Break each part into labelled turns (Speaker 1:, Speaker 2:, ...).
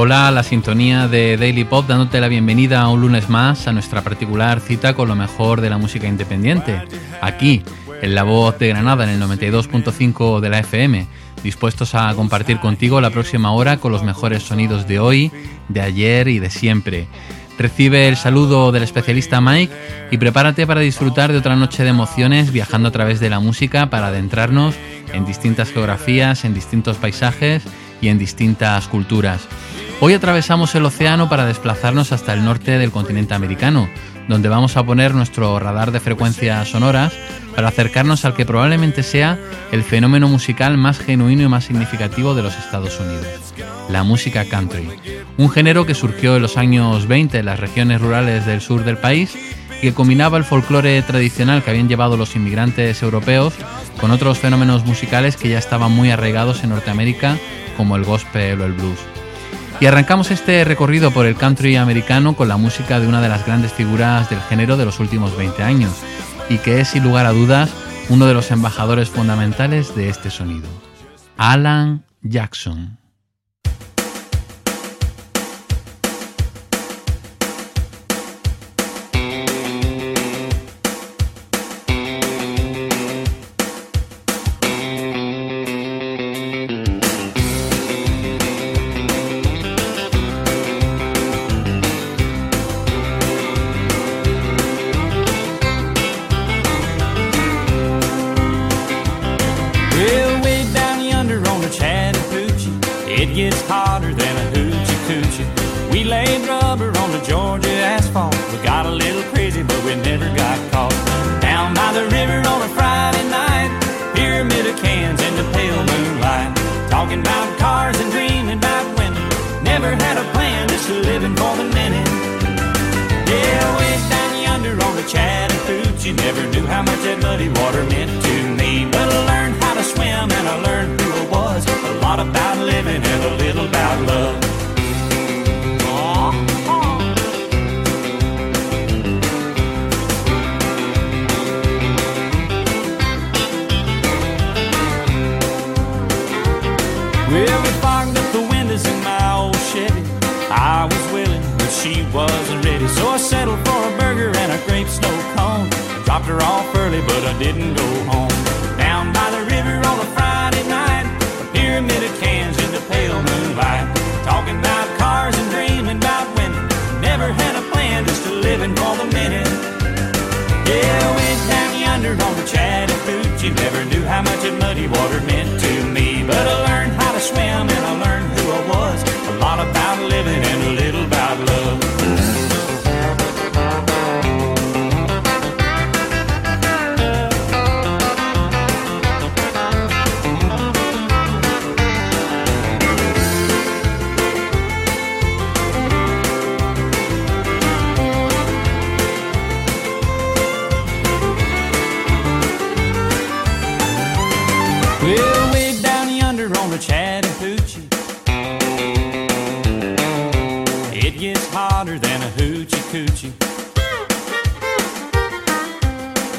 Speaker 1: Hola, la sintonía de Daily Pop dándote la bienvenida un lunes más a nuestra particular cita con lo mejor de la música independiente. Aquí, en La Voz de Granada, en el 92.5 de la FM, dispuestos a compartir contigo la próxima hora con los mejores sonidos de hoy, de ayer y de siempre. Recibe el saludo del especialista Mike y prepárate para disfrutar de otra noche de emociones viajando a través de la música para adentrarnos en distintas geografías, en distintos paisajes y en distintas culturas. Hoy atravesamos el océano para desplazarnos hasta el norte del continente americano, donde vamos a poner nuestro radar de frecuencias sonoras para acercarnos al que probablemente sea el fenómeno musical más genuino y más significativo de los Estados Unidos, la música country, un género que surgió en los años 20 en las regiones rurales del sur del país y que combinaba el folclore tradicional que habían llevado los inmigrantes europeos con otros fenómenos musicales que ya estaban muy arraigados en Norteamérica, como el gospel o el blues. Y arrancamos este recorrido por el country americano con la música de una de las grandes figuras del género de los últimos 20 años, y que es sin lugar a dudas uno de los embajadores fundamentales de este sonido, Alan Jackson.
Speaker 2: how much that muddy water meant to me. But I learned how to swim and I learned who I was. A lot about living and a little about love. Well, we fogged up the windows in my old Chevy. I was willing, but she wasn't ready, so I settled party, but I didn't go home. Down by the river on a Friday night, a pyramid of cans in the pale moonlight. Talking about cars and dreaming about women. Never had a plan, just a living for the minute. Yeah, I went down yonder on the Chattahoochee. Never knew how much that muddy water meant to me. But I learned how to swim and I learned who I was. A lot about living and a little about love. and hoochie. It gets hotter than a hoochie coochie.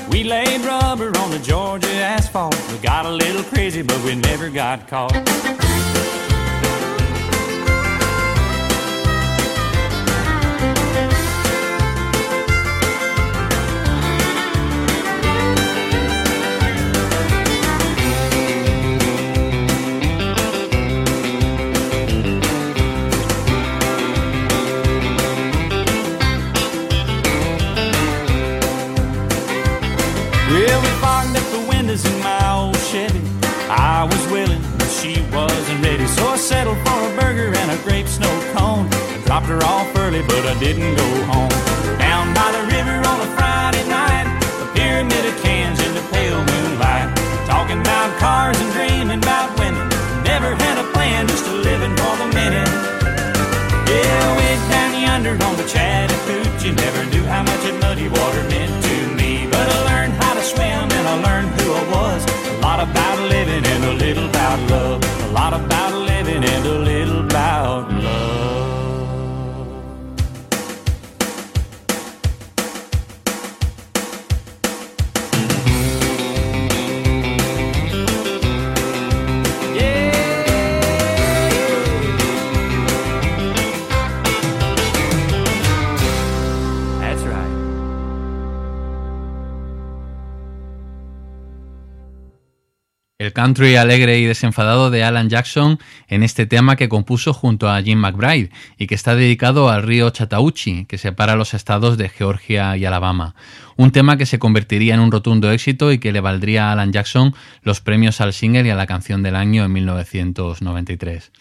Speaker 2: We laid rubber on the Georgia asphalt. We got a little crazy, but we never got caught. settled for a burger and a grape snow cone. Dropped her off early, but I didn't go home. Down by the river on a Friday night, the pyramid of cans in the pale moonlight. Talking about cars and dreaming about women. Never had a plan, just a living for the minute. Yeah, went down yonder on the Chattahoochee. Never knew how much that muddy water meant to me. But I learned how to swim and I learned who I was. A lot about living and a little about love. A lot about
Speaker 1: El country alegre y desenfadado de Alan Jackson en este tema que compuso junto a Jim McBride y que está dedicado al río Chattahoochee, que separa los estados de Georgia y Alabama. Un tema que se convertiría en un rotundo éxito y que le valdría a Alan Jackson los premios al single y a la canción del año en 1993.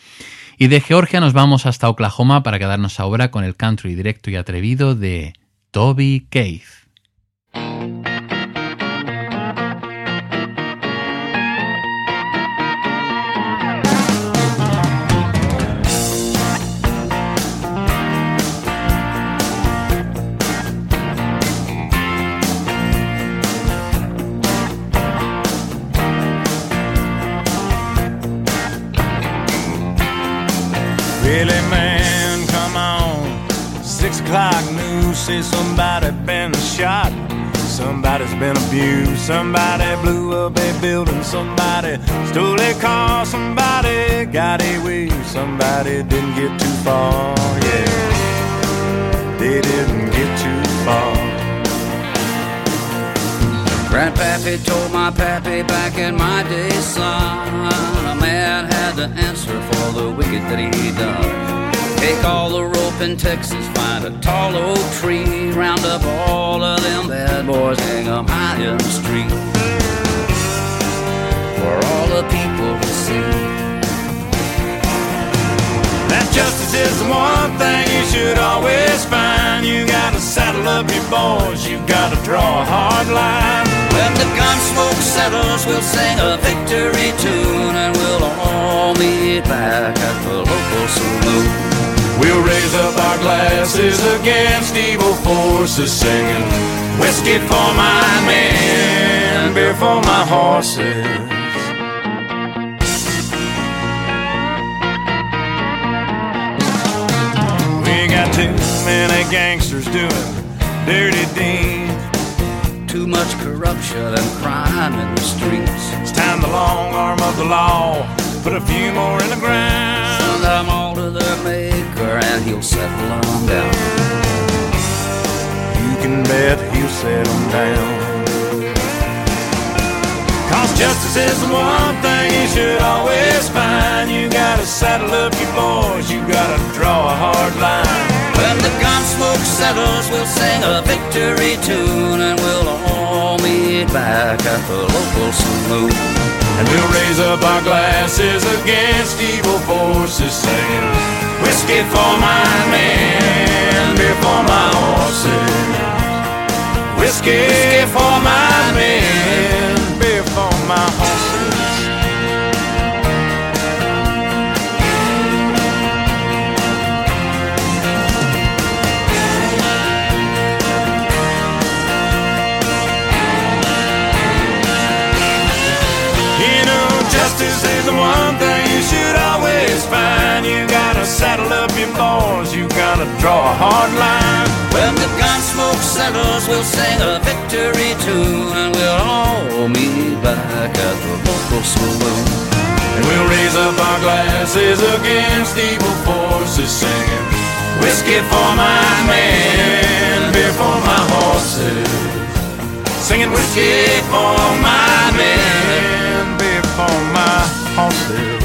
Speaker 1: Y de Georgia nos vamos hasta Oklahoma para quedarnos ahora con el country directo y atrevido de Toby Keith.
Speaker 3: O'clock news say somebody been shot. Somebody's been abused. Somebody blew up a building. Somebody stole a car. Somebody got away. Somebody didn't get too far. Yeah, they didn't get too far.
Speaker 4: Grandpappy told my pappy back in my day, son, a man had to answer for the wicked that he done. Take all the rope in Texas, find a tall oak tree, round up all of them bad boys, hang them high in the street. For all the people to see.
Speaker 3: That justice is the one thing you should always find. You gotta saddle up your boys, you gotta draw a hard line.
Speaker 4: When the gun smoke settles, we'll sing a victory tune and we'll all meet back at the local saloon.
Speaker 3: We'll raise up our glasses against evil forces, singing whiskey for my men, beer for my horses. We got too many gangsters doing dirty deeds.
Speaker 4: Too much corruption and crime in the streets. It's
Speaker 3: time the long arm of the law put a few more in the ground.
Speaker 4: Send them all to their and he'll settle them down.
Speaker 3: You can bet he'll settle down. Cause justice is the one thing you should always find. You gotta saddle up your boys, you gotta draw a hard line.
Speaker 4: When the gun smoke settles, we'll sing a victory tune and we'll all meet back at the local saloon.
Speaker 3: And we'll raise up our glasses against evil forces, singing whiskey for my men, beer for my horses. Whiskey for my men, beer for my horses. You know, justice is the one thing you should always find. You gotta saddle up your boys, you gotta draw a hard line.
Speaker 4: When the gun smoke settles, we'll sing a victory tune and we'll all meet back at the local saloon.
Speaker 3: And we'll raise up our glasses against evil forces, singing whiskey for my men, beer for my horses. Singing whiskey for my men, beer for my horses.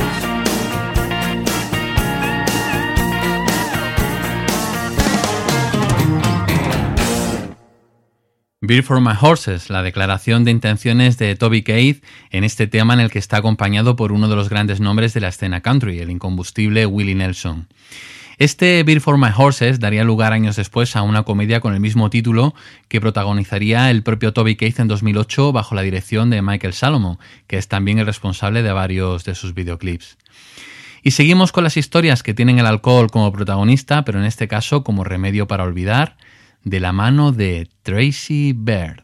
Speaker 1: Beer for My Horses, la declaración de intenciones de Toby Keith en este tema en el que está acompañado por uno de los grandes nombres de la escena country, el incombustible Willie Nelson. Este Beer for My Horses daría lugar años después a una comedia con el mismo título que protagonizaría el propio Toby Keith en 2008 bajo la dirección de Michael Salomon, que es también el responsable de varios de sus videoclips. Y seguimos con las historias que tienen el alcohol como protagonista, pero en este caso como remedio para olvidar, de la mano de Tracy Baird.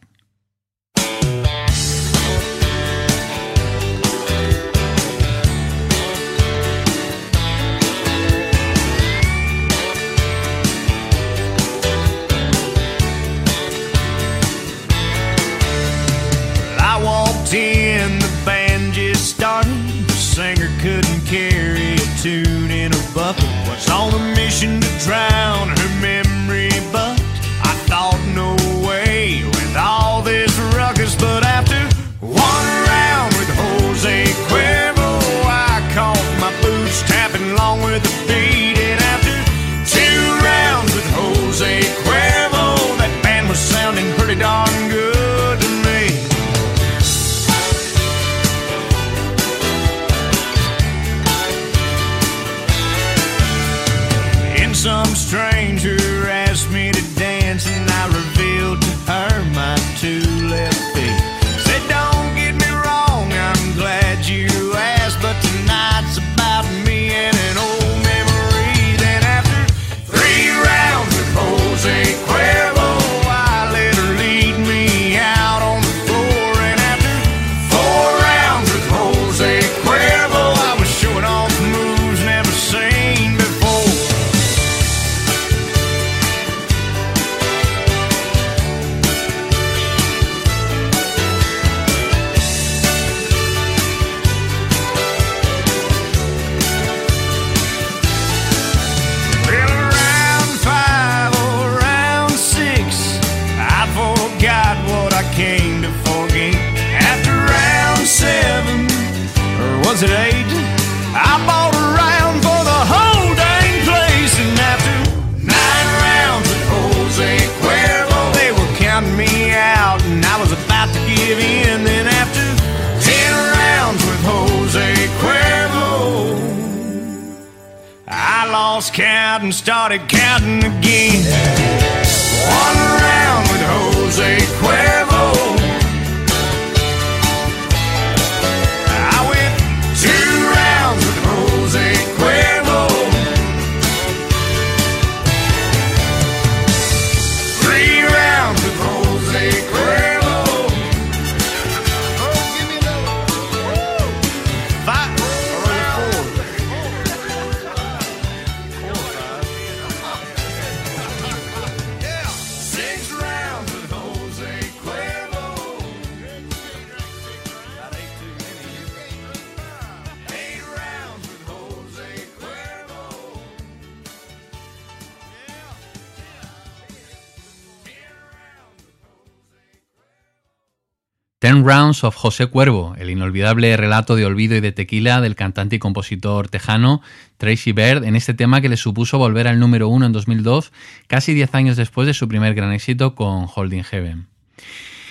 Speaker 1: José Cuervo, el inolvidable relato de olvido y de tequila del cantante y compositor tejano Tracy Bird en este tema que le supuso volver al número uno en 2002, casi 10 años después de su primer gran éxito con Holding Heaven.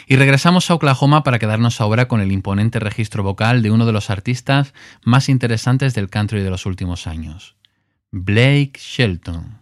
Speaker 1: Y regresamos a Oklahoma para quedarnos ahora con el imponente registro vocal de uno de los artistas más interesantes del country de los últimos años, Blake Shelton.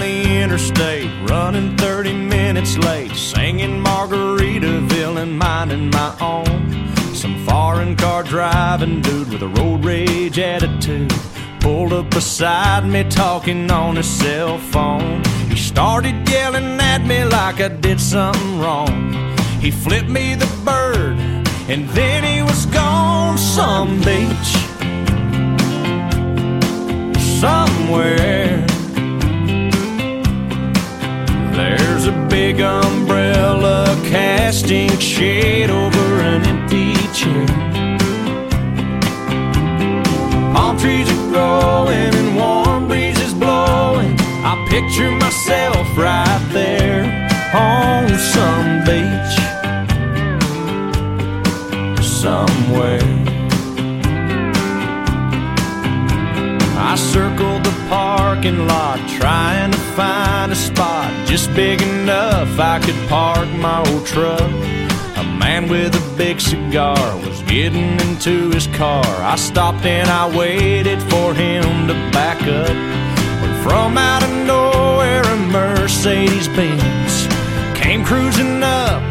Speaker 3: Interstate, running 30 minutes late, singing Margaritaville and minding my own. Some foreign car driving dude with a road rage attitude pulled up beside me, talking on his cell phone. He started yelling at me like I did something wrong. He flipped me the bird, and then he was gone some beach somewhere. There's a big umbrella casting shade over an empty chair. Palm trees are growing and warm breezes blowing. I picture myself right there on some beach somewhere. I circled the parking lot trying to find a spot just big enough I could park my old truck. A man with a big cigar was getting into his car. I stopped and I waited for him to back up. When from out of nowhere a Mercedes Benz came cruising up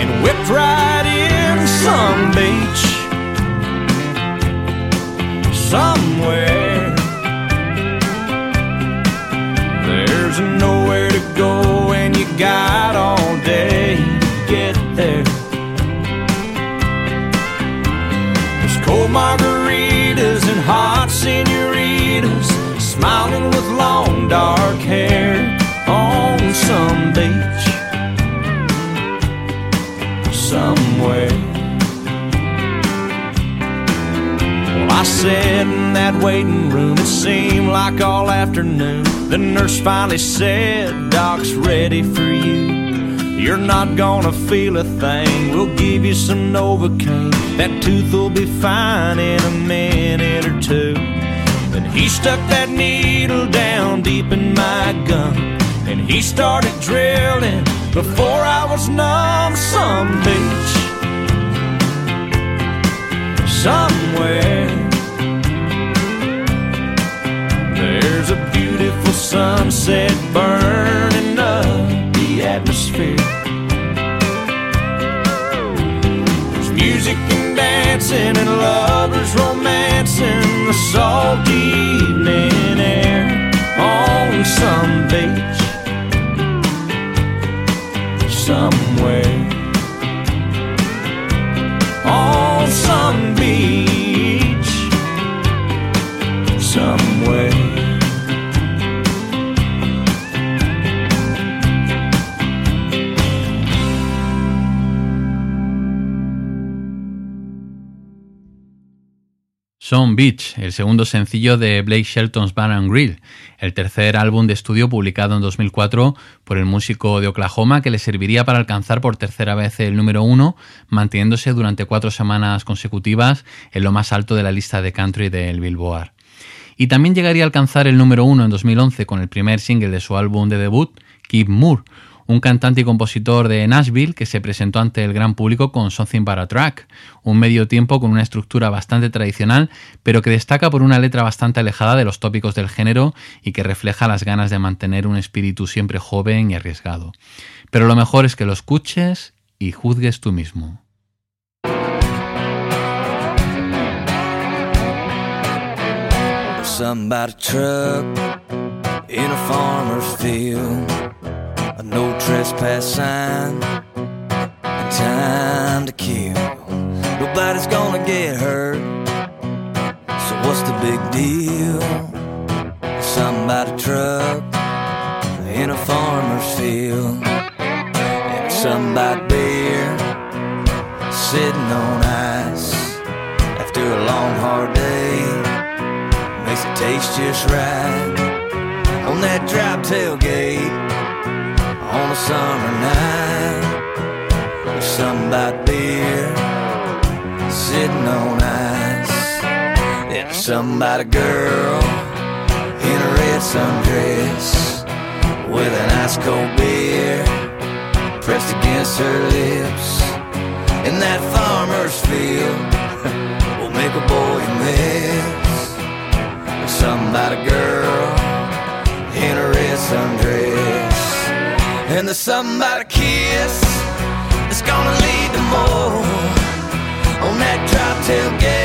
Speaker 3: and whipped right in some beach somewhere. In that waiting room, it seemed like all afternoon. The nurse finally said, Doc's ready for you. You're not gonna feel a thing. We'll give you some Novocaine. That tooth will be fine in a minute or two. Then he stuck that needle down deep in my gum. And he started drilling before I was numb. Some beach, somewhere. Sunset burning up the atmosphere. There's music and dancing and lovers romancing the salty evening air on some beach somewhere.
Speaker 1: Son Beach, el segundo sencillo de Blake Shelton's Bar and Grill, el tercer álbum de estudio publicado en 2004 por el músico de Oklahoma que le serviría para alcanzar por tercera vez el número uno, manteniéndose durante cuatro semanas consecutivas en lo más alto de la lista de country del Billboard. Y también llegaría a alcanzar el número uno en 2011 con el primer single de su álbum de debut, Keep Moore, un cantante y compositor de Nashville que se presentó ante el gran público con Something About a Track, un medio tiempo con una estructura bastante tradicional, pero que destaca por una letra bastante alejada de los tópicos del género y que refleja las ganas de mantener un espíritu siempre joven y arriesgado. Pero lo mejor es que lo escuches y juzgues tú mismo.
Speaker 5: A no trespass sign time to kill. Nobody's gonna get hurt. So what's the big deal? Somebody truck in a farmer's field. And somebody beer sitting on ice after a long hard day makes it taste just right on that drop tailgate on a summer night. There's something about beer sitting on ice. And something about a girl in a red sundress with an ice cold beer pressed against her lips. In that farmer's field will make a boy miss. Something about a girl in a red sundress. And there's something a kiss that's gonna lead to more on that drop tailgate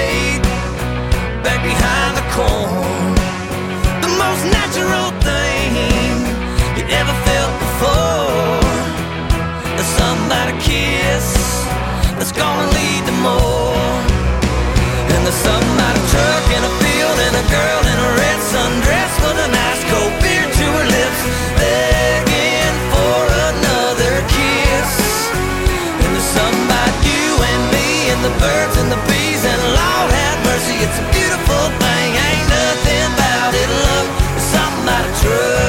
Speaker 5: the bees and Lord have mercy, it's a beautiful thing. Ain't nothing about it, love. There's something about a truck.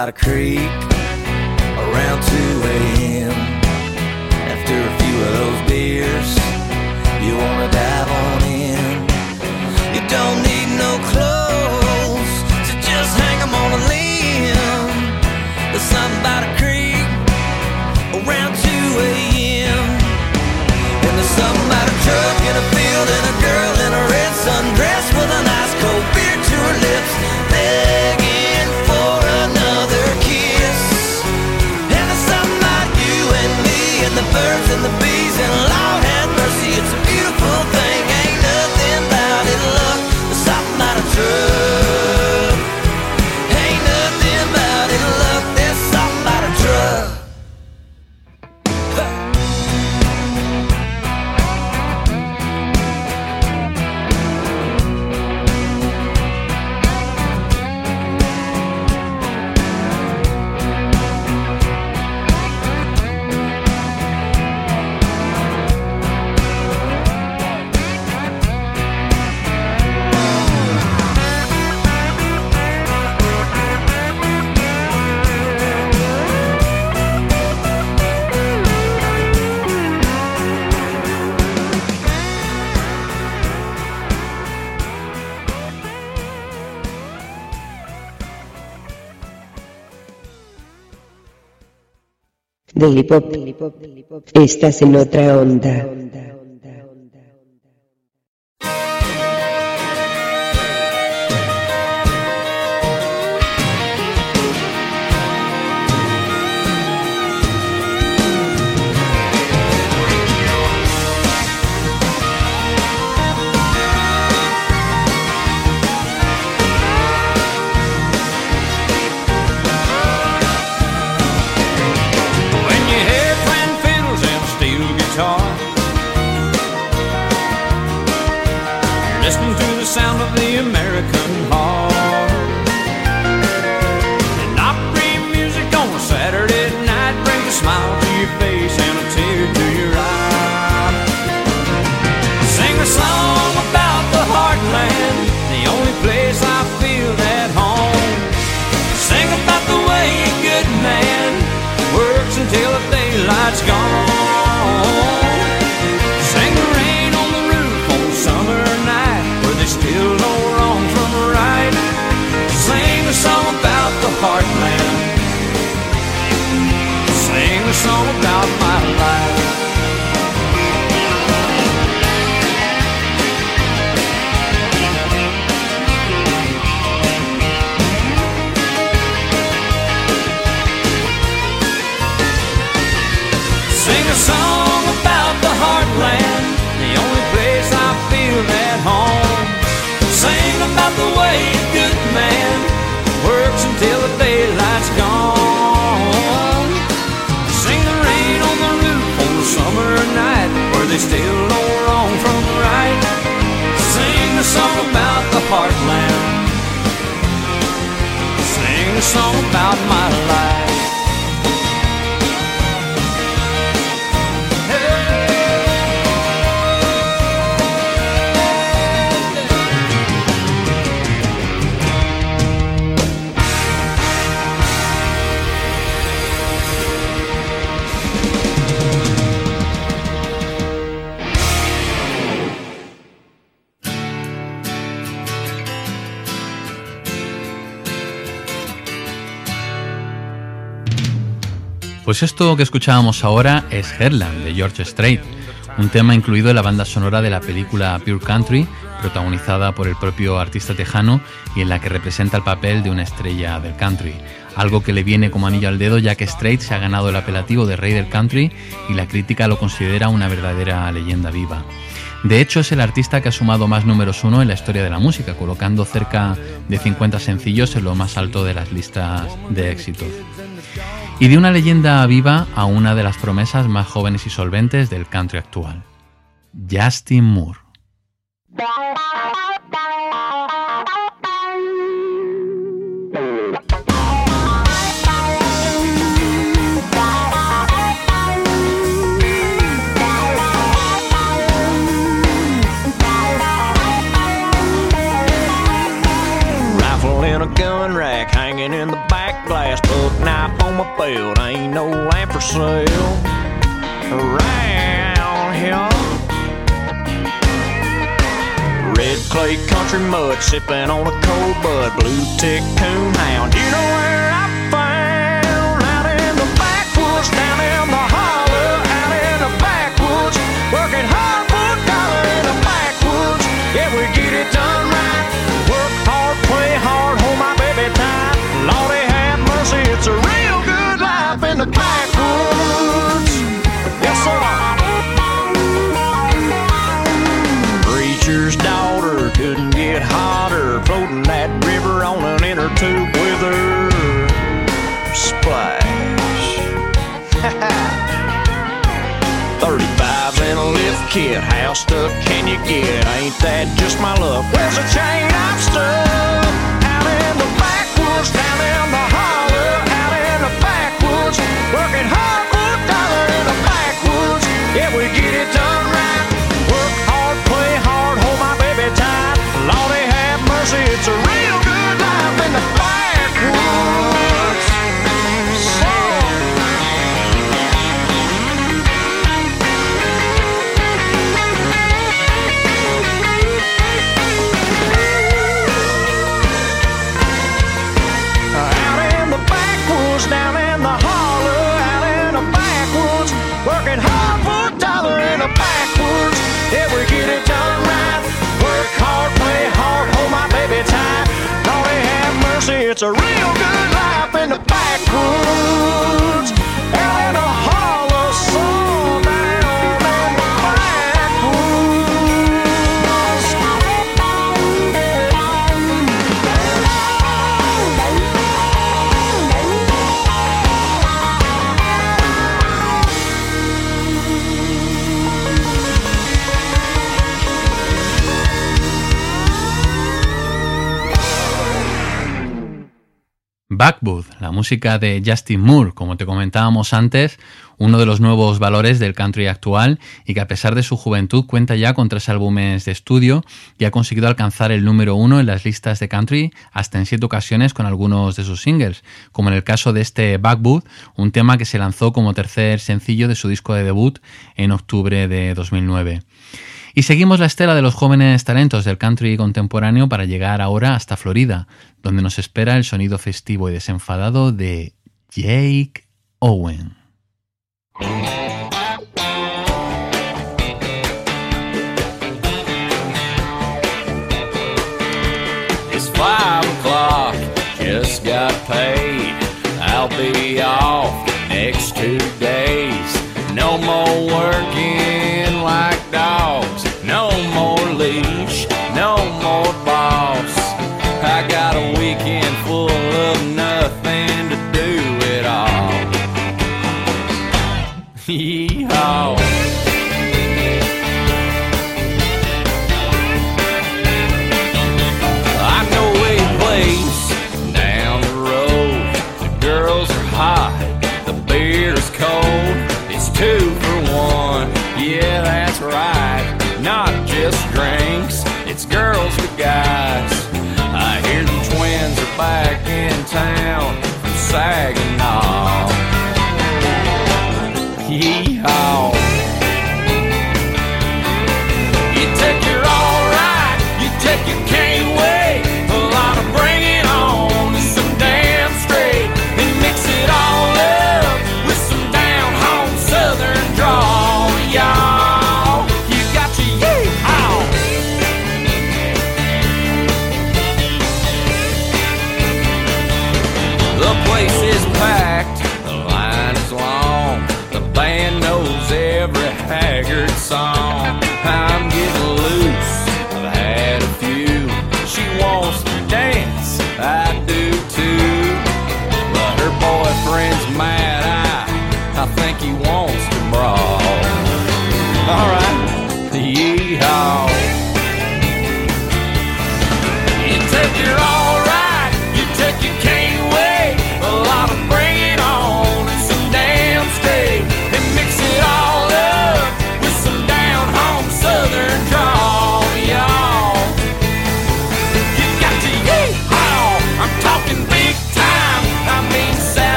Speaker 5: A creek around 2 a.m. After a few of those beers, you wanna dive on in. You don't need no clothes to just hang on a limb. There's something about a creek truck in a field and a girl in a red sundress with an ice cold beer to her lips, begging
Speaker 6: Daily Pop. Estás en otra onda.
Speaker 7: Song about my life.
Speaker 1: Pues esto que escuchábamos ahora es Headland de George Strait, un tema incluido en la banda sonora de la película Pure Country, protagonizada por el propio artista tejano y en la que representa el papel de una estrella del country, algo que le viene como anillo al dedo ya que Strait se ha ganado el apelativo de rey del country y la crítica lo considera una verdadera leyenda viva. De hecho, es el artista que ha sumado más números uno en la historia de la música, colocando cerca de 50 sencillos en lo más alto de las listas de éxitos y de una leyenda viva a una de las promesas más jóvenes y solventes del country actual, Justin Moore.
Speaker 3: Gun rack hanging in the back glass. Buck knife on my belt. Ain't no lamp for sale around here. Red clay country mud sipping on a cold bud. Blue tick coon hound. You know where I found out in the backwoods, down in the holler, out in the backwoods, working hard for a dollar in the backwoods. Yeah, it's a real good life in the backwoods. Yes, sir. Preacher's daughter couldn't get hotter, floating that river on an inner tube with her. Splash. 35s and a lift kit, how stuck can you get? Ain't that just my luck? Where's the chain I'm stuck? Out in the backwoods, down in the holler, backwoods, working hard for a dollar in the backwoods. Yeah, we get it done right. Work hard, play hard, hold my baby tight. Lordy have mercy, it's a real good life in the backwoods. It's a real good life in the backwoods.
Speaker 1: Backwood, la música de Justin Moore, como te comentábamos antes, uno de los nuevos valores del country actual y que a pesar de su juventud cuenta ya con tres álbumes de estudio y ha conseguido alcanzar el número uno en las listas de country hasta en siete ocasiones con algunos de sus singles, como en el caso de este Backwood, un tema que se lanzó como tercer sencillo de su disco de debut en octubre de 2009. Y seguimos la estela de los jóvenes talentos del country contemporáneo para llegar ahora hasta Florida, donde nos espera el sonido festivo y desenfadado de Jake Owen.
Speaker 7: Just got paid. I'll be off next two days. No more working from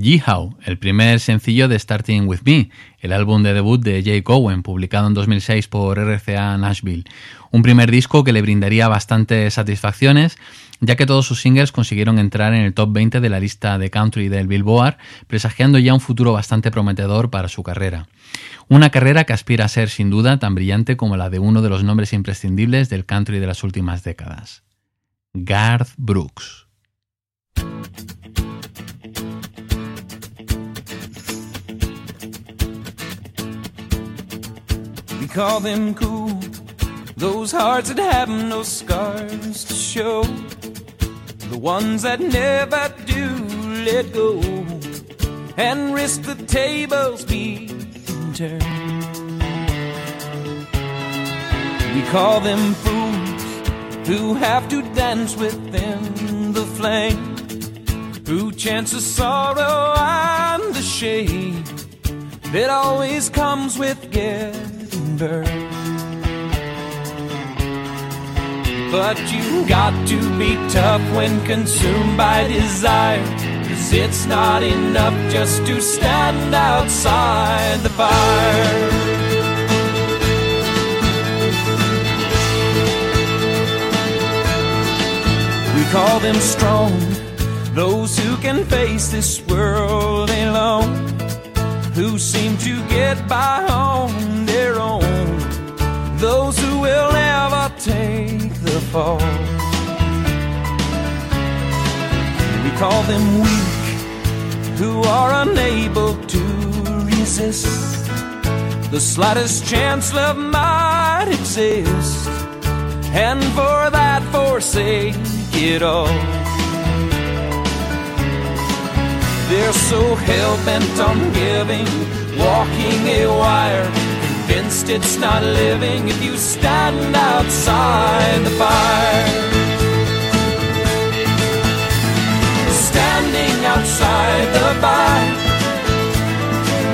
Speaker 1: Yeehaw, el primer sencillo de Starting With Me, el álbum de debut de Jake Owen, publicado en 2006 por RCA Nashville. Un primer disco que le brindaría bastantes satisfacciones, ya que todos sus singles consiguieron entrar en el top 20 de la lista de country del Billboard, presagiando ya un futuro bastante prometedor para su carrera. Una carrera que aspira a ser sin duda tan brillante como la de uno de los nombres imprescindibles del country de las últimas décadas, Garth Brooks.
Speaker 7: Call them cool. Those hearts that have no scars to show. The ones that never do let go and risk the tables being turned. We call them fools who have to dance within the flame. Who chance the sorrow and the shame that always comes with getting burned. But you got to be tough when consumed by desire. Cause it's not enough just to stand outside the fire. We call them strong, those who can face this world alone, who seem to get by on their those who will never take the fall. We call them weak, who are unable to resist the slightest chance love might exist, and for that forsake it all. They're so hell bent on giving, walking a wire, convinced it's not living if you stand outside the fire. Standing outside the fire.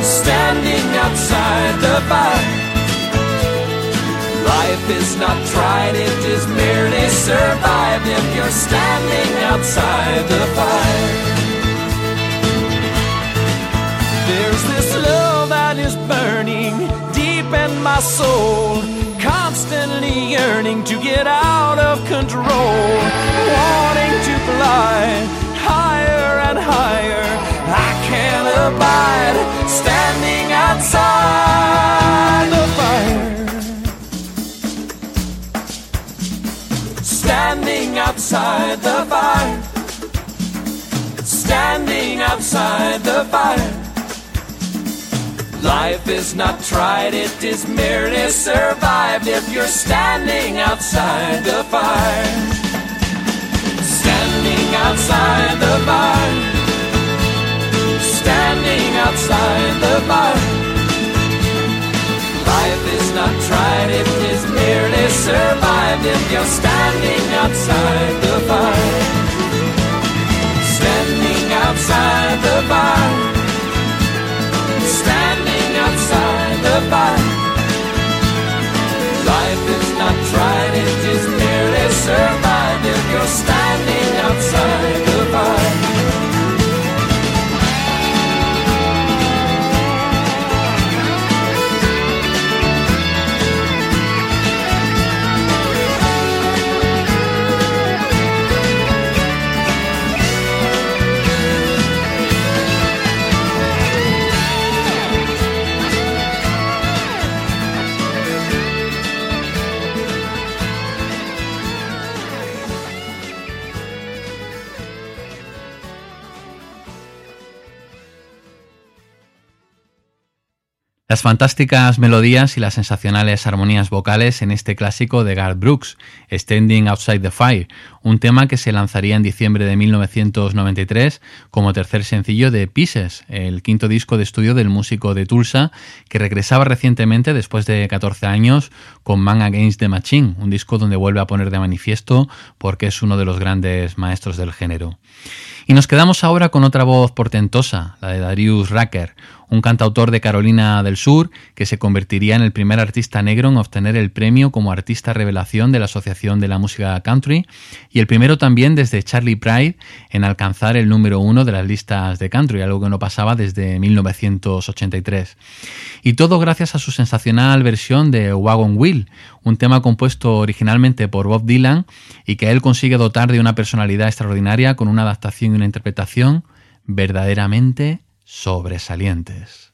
Speaker 7: Standing outside the fire. Life is not tried, it is merely survived if you're standing outside the fire. My soul, constantly yearning to get out of control, wanting to fly higher and higher. I can't abide standing outside the fire. Standing outside the fire. Standing outside the fire. Life is not tried, it is merely survived if you're standing outside the fire. Standing outside the fire. Standing outside the fire. Life is not tried, it is merely survived if you're standing outside the fire. Standing outside the fire. Standing outside
Speaker 1: Las fantásticas melodías y las sensacionales armonías vocales en este clásico de Garth Brooks, Standing Outside the Fire, un tema que se lanzaría en diciembre de 1993 como tercer sencillo de Pieces, el quinto disco de estudio del músico de Tulsa, que regresaba recientemente después de 14 años con Man Against the Machine, un disco donde vuelve a poner de manifiesto porque es uno de los grandes maestros del género. Y nos quedamos ahora con otra voz portentosa, la de Darius Rucker, un cantautor de Carolina del Sur que se convertiría en el primer artista negro en obtener el premio como artista revelación de la Asociación de la Música Country y el primero también desde Charlie Pride en alcanzar el número uno de las listas de country, algo que no pasaba desde 1983. Y todo gracias a su sensacional versión de Wagon Wheel, un tema compuesto originalmente por Bob Dylan y que él consigue dotar de una personalidad extraordinaria con una adaptación y una interpretación verdaderamente sobresalientes.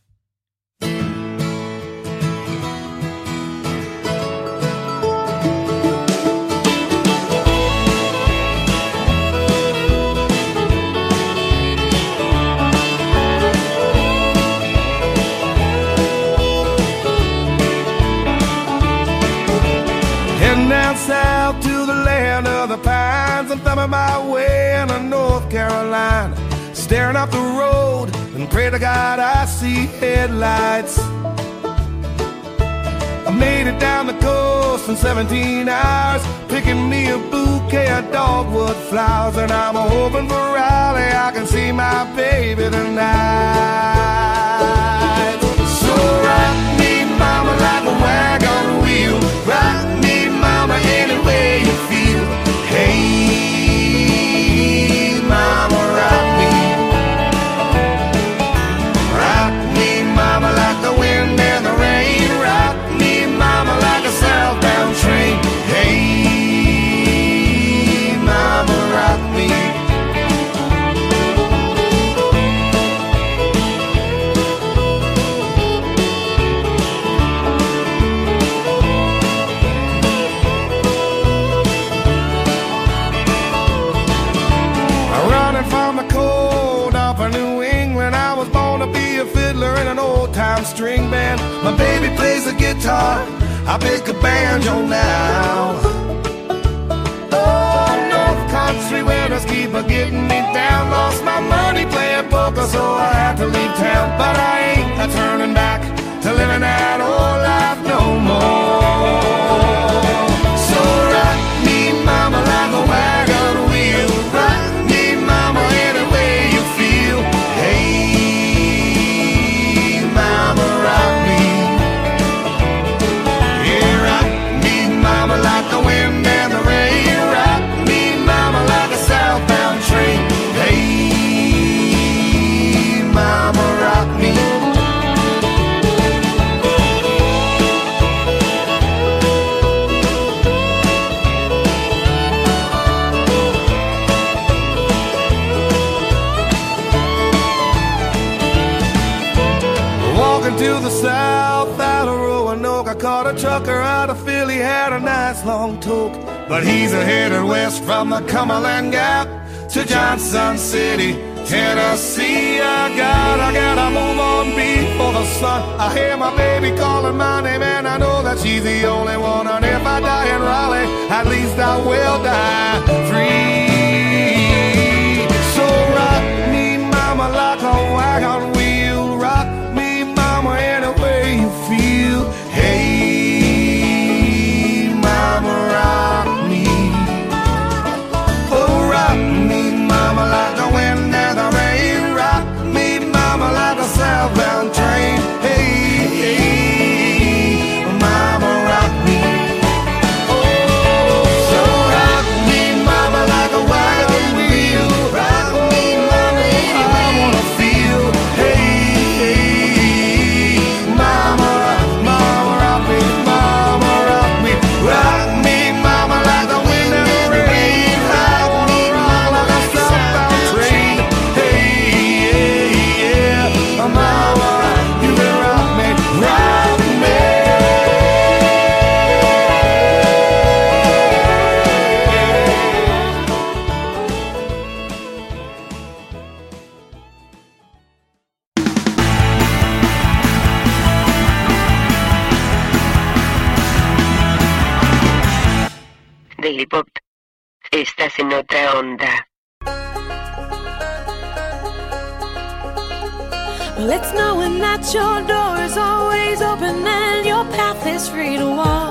Speaker 1: South to the land of the pines. I'm thumbing my way into North Carolina. Staring up the road and pray to God I see headlights. I made it down the coast in 17 hours, picking me a bouquet of dogwood flowers. And I'm hoping for Raleigh I can see my baby tonight. So rock me, mama, like a wagon wheel. Rock I pick a banjo now. Oh, North Country winners keep a getting me down. Lost my money playing poker, so I had to leave town. But I ain't a turning back to living that old life
Speaker 3: But he's headed west from the Cumberland Gap to Johnson City, Tennessee. I got, I gotta move on before the sun. I hear my baby calling my name, and I know that she's the only one. And if I die in Raleigh, at least I will die free. So rock me, mama, like a wagon
Speaker 6: Lilliput. Estás en otra onda.
Speaker 8: Well, it's knowing that your door is always open and your path is free to walk.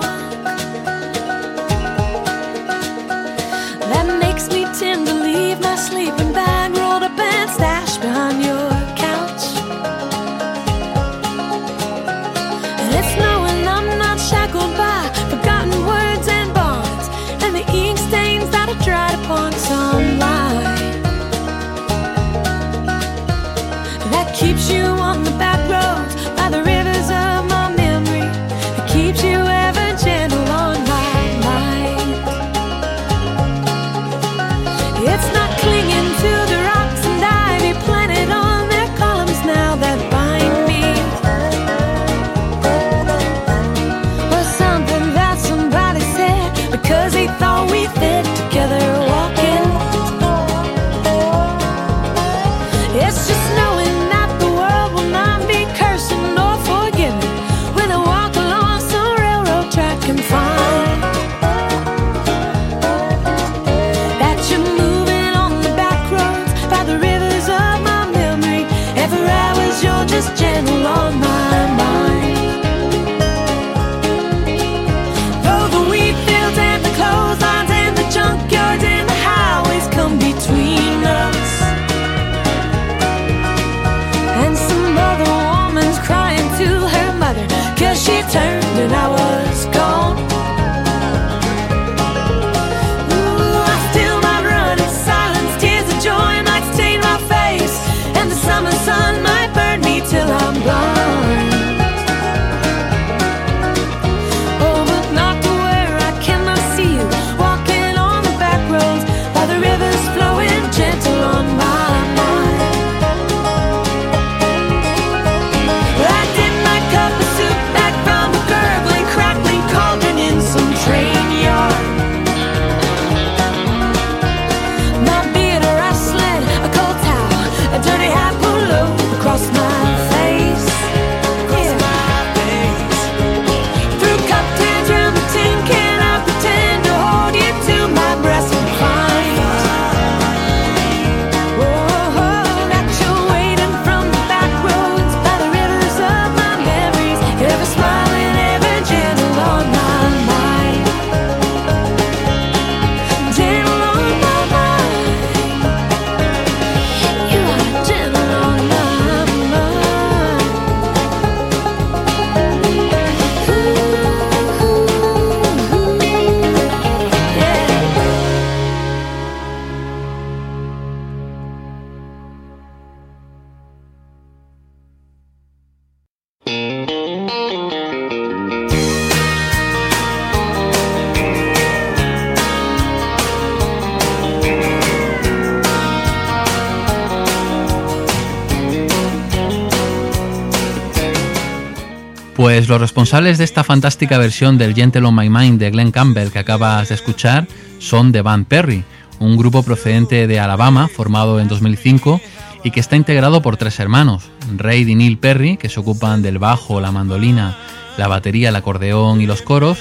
Speaker 1: Los responsables de esta fantástica versión del Gentle on My Mind de Glenn Campbell que acabas de escuchar son The Band Perry, un grupo procedente de Alabama formado en 2005 y que está integrado por tres hermanos, Ray y Neil Perry, que se ocupan del bajo, la mandolina, la batería, el acordeón y los coros,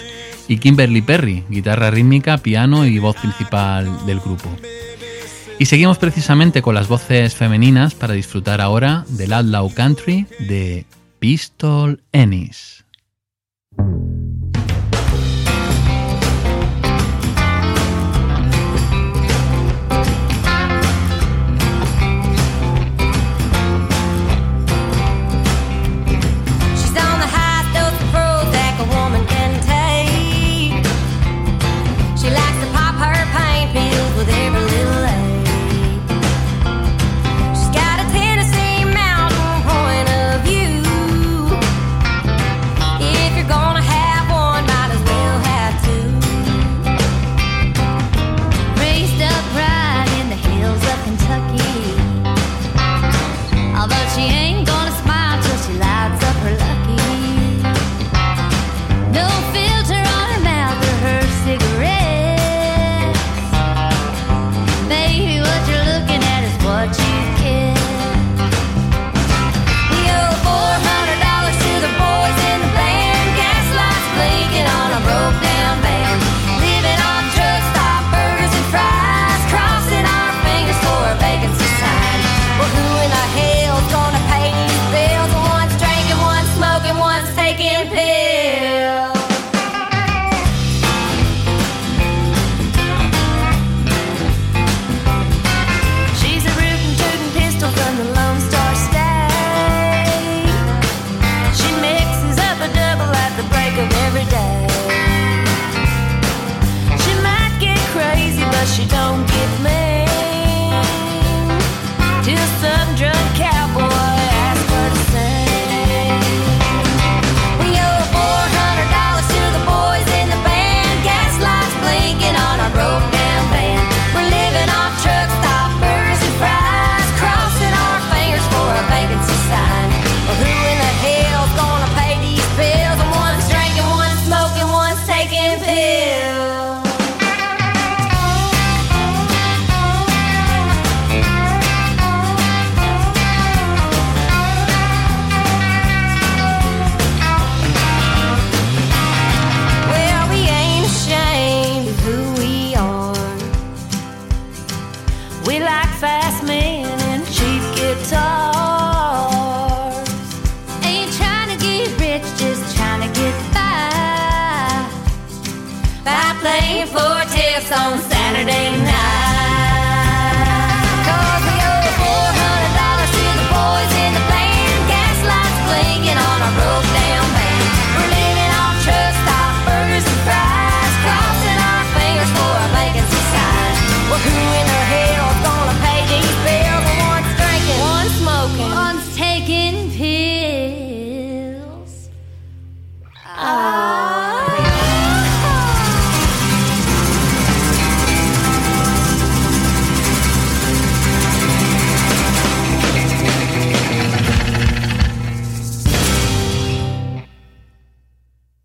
Speaker 1: y Kimberly Perry, guitarra rítmica, piano y voz principal del grupo. Y seguimos precisamente con las voces femeninas para disfrutar ahora del Outlaw Country de Pistol Ennis.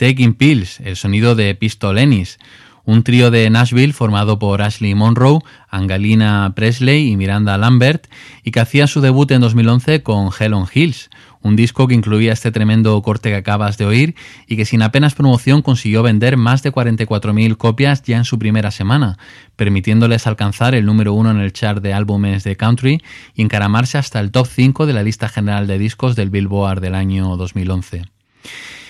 Speaker 1: Taking Pills, el sonido de Pistol Ennis, un trío de Nashville formado por Ashley Monroe, Angelina Presley y Miranda Lambert, y que hacía su debut en 2011 con Hell on Hills, un disco que incluía este tremendo corte que acabas de oír y que sin apenas promoción consiguió vender más de 44.000 copias ya en su primera semana, permitiéndoles alcanzar el número uno en el chart de álbumes de country y encaramarse hasta el top 5 de la lista general de discos del Billboard del año 2011.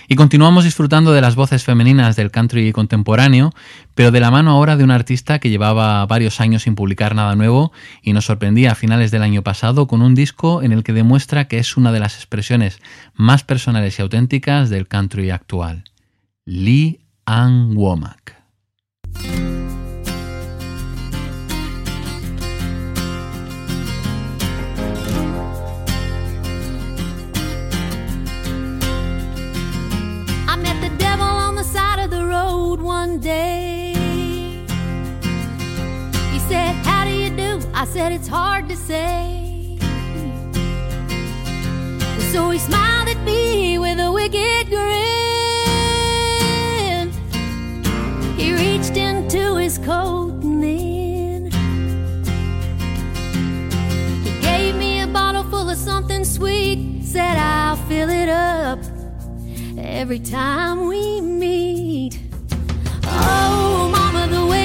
Speaker 1: Y continuamos disfrutando de las voces femeninas del country contemporáneo, pero de la mano ahora de un artista que llevaba varios años sin publicar nada nuevo y nos sorprendía a finales del año pasado con un disco en el que demuestra que es una de las expresiones más personales y auténticas del country actual. Lee Ann Womack.
Speaker 9: Day, He said, How do you do? I said, It's hard to say. So he smiled at me with a wicked grin. He reached into his coat and then he gave me a bottle full of something sweet. Said, I'll fill it up every time we meet. Oh, mama, the way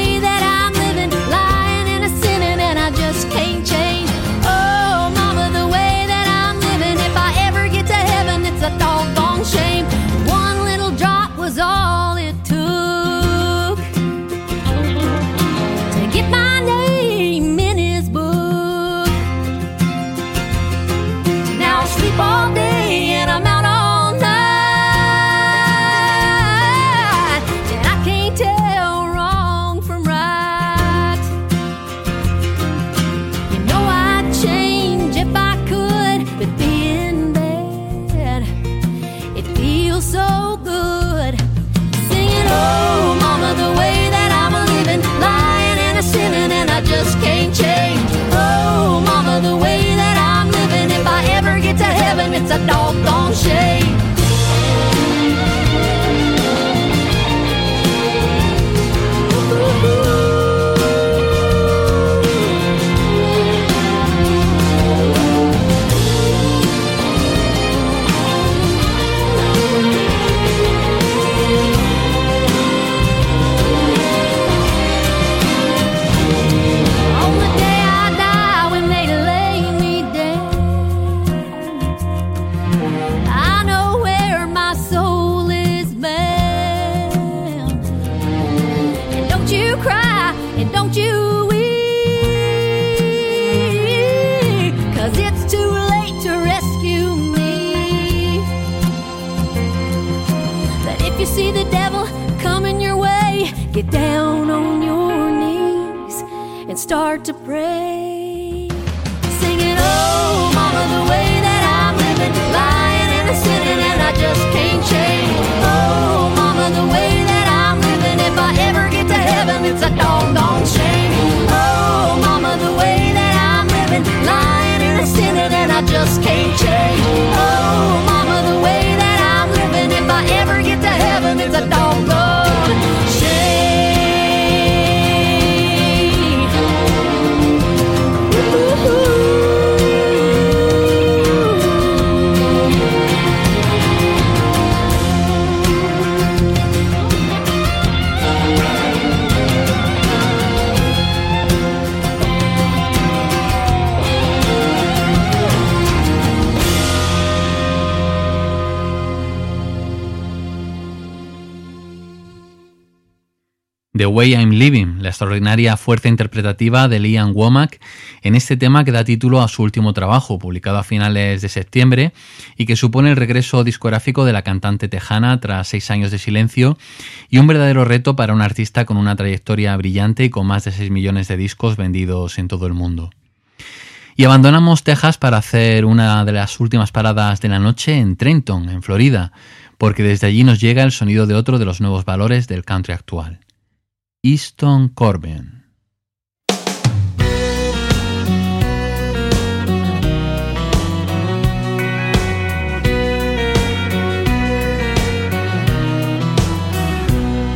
Speaker 1: Way I'm Living, la extraordinaria fuerza interpretativa de Liam Womack en este tema que da título a su último trabajo, publicado a finales de septiembre, y que supone el regreso discográfico de la cantante tejana tras seis años de silencio y un verdadero reto para un artista con una trayectoria brillante y con más de 6 millones de discos vendidos en todo el mundo. Y abandonamos Texas para hacer una de las últimas paradas de la noche en Trenton, en Florida, porque desde allí nos llega el sonido de otro de los nuevos valores del country actual. Easton Corbin.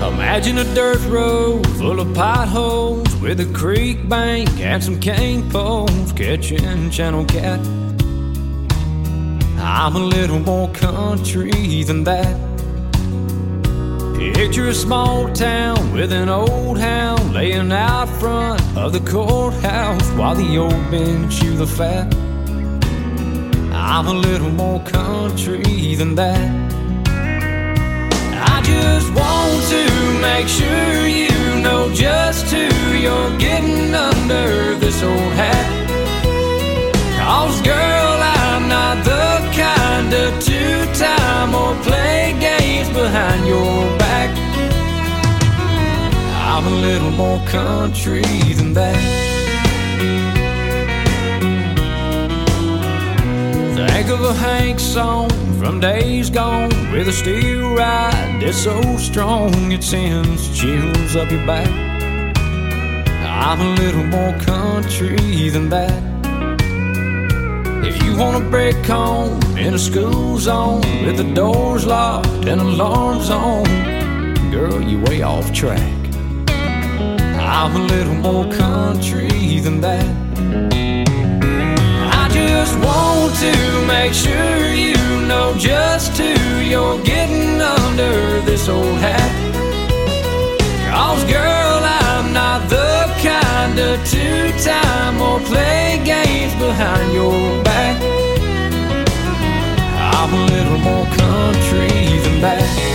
Speaker 7: Imagine a dirt road full of potholes with a creek bank and some cane poles catching channel cat. I'm a little more country than that. Picture a small town with an old hound laying out front of the courthouse while the old men chew the fat. I'm a little more country than that. I just want to make sure you know just who you're getting under this old hat. Cause girl, more country than that. Think of a Hank song from days gone with a steel ride that's so strong it sends chills up your back. I'm a little more country than that. If you want to break home in a school zone with the doors locked and alarms on, girl, you're way off track. I'm a little more country than that. I just want to make sure you know just who you're getting under this old hat. Cause girl, I'm not the kind of two-time or play games behind your back. I'm a little more country than that.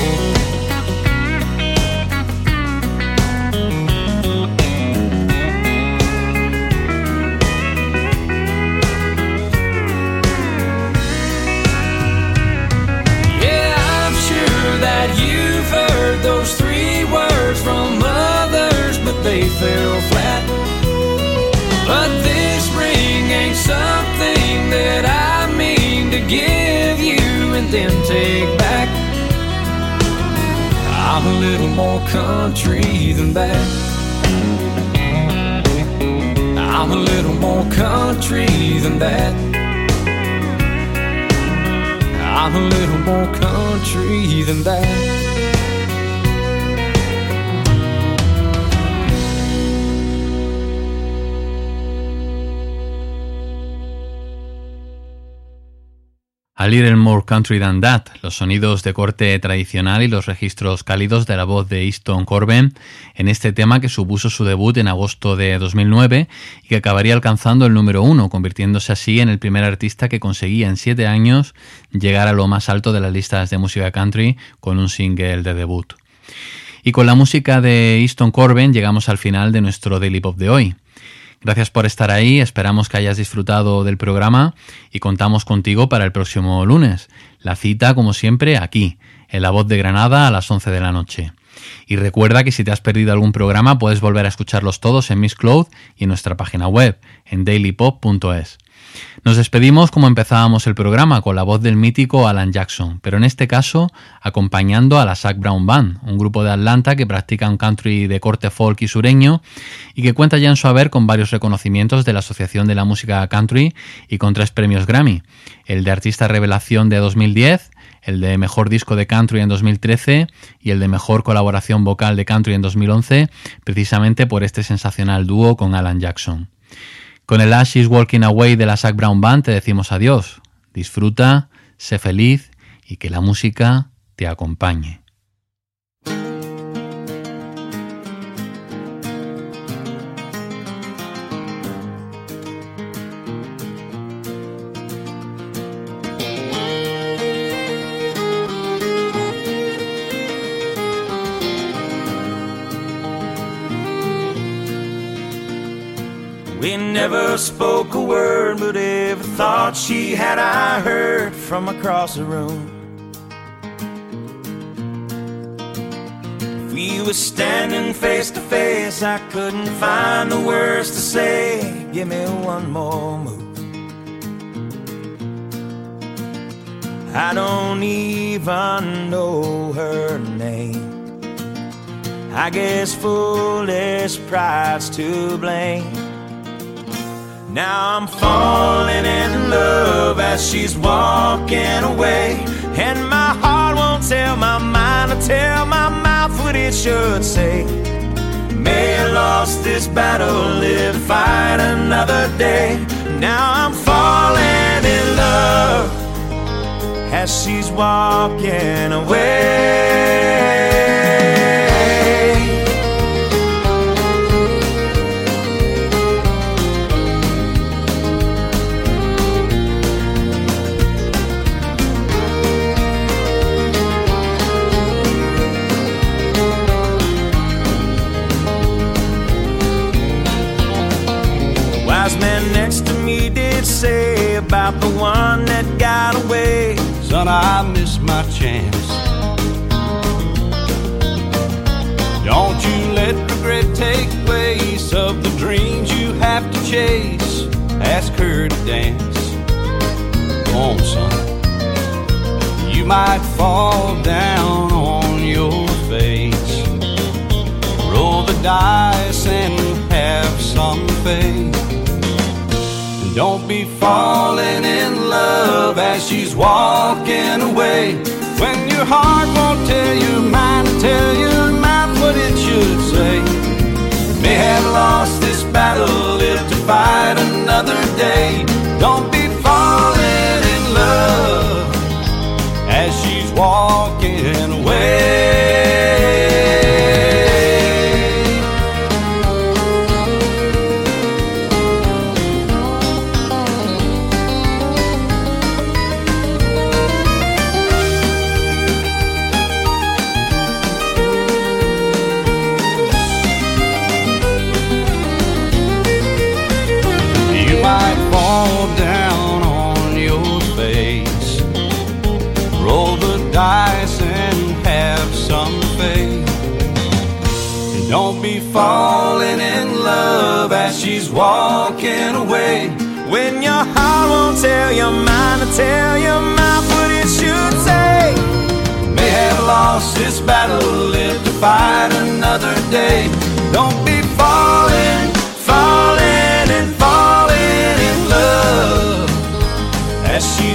Speaker 7: They fell flat. But this ring ain't something that I mean to give you and then take back. I'm a little more country than that. I'm a little more country than that. I'm a little more country than that.
Speaker 1: A Little More Country Than That, los sonidos de corte tradicional y los registros cálidos de la voz de Easton Corbin en este tema que supuso su debut en agosto de 2009 y que acabaría alcanzando el número uno, convirtiéndose así en el primer artista que conseguía en siete años llegar a lo más alto de las listas de música country con un single de debut. Y con la música de Easton Corbin llegamos al final de nuestro Daily Pop de hoy. Gracias por estar ahí, esperamos que hayas disfrutado del programa y contamos contigo para el próximo lunes. La cita, como siempre, aquí, en La Voz de Granada a las 11 de la noche. Y recuerda que si te has perdido algún programa puedes volver a escucharlos todos en Miss Cloud y en nuestra página web, en dailypop.es. Nos despedimos como empezábamos el programa, con la voz del mítico Alan Jackson, pero en este caso acompañando a la Zac Brown Band, un grupo de Atlanta que practica un country de corte folk y sureño y que cuenta ya en su haber con varios reconocimientos de la Asociación de la Música Country y con tres premios Grammy, el de Artista Revelación de 2010, el de Mejor Disco de Country en 2013 y el de Mejor Colaboración Vocal de Country en 2011, precisamente por este sensacional dúo con Alan Jackson. Con el Ash is Walking Away de la Zac Brown Band te decimos adiós. Disfruta, sé feliz y que la música te acompañe.
Speaker 5: Never spoke a word, but every thought she had I heard from across the room. If we were standing face to face, I couldn't find the words to say. Give me one more move. I don't even know her name. I guess foolish pride's to blame. Now I'm falling in love as she's walking away. And my heart won't tell my mind to tell my mouth what it should say. May have lost this battle, live fight another day. Now I'm falling in love as she's walking away.
Speaker 7: Son, I missed my chance. Don't you let regret take place of the dreams you have to chase. Ask her to dance. Come on, son. You might fall down on your face. Roll the dice and have some faith. Don't be falling in love as she's walking away. When your heart won't tell your mind to tell your mouth what it should say. May have lost this battle, live to fight another day. Don't
Speaker 5: your mind to tell your mouth what it should say.
Speaker 7: May have lost this battle, live to fight another day. Don't be falling,
Speaker 5: falling, and falling in love as she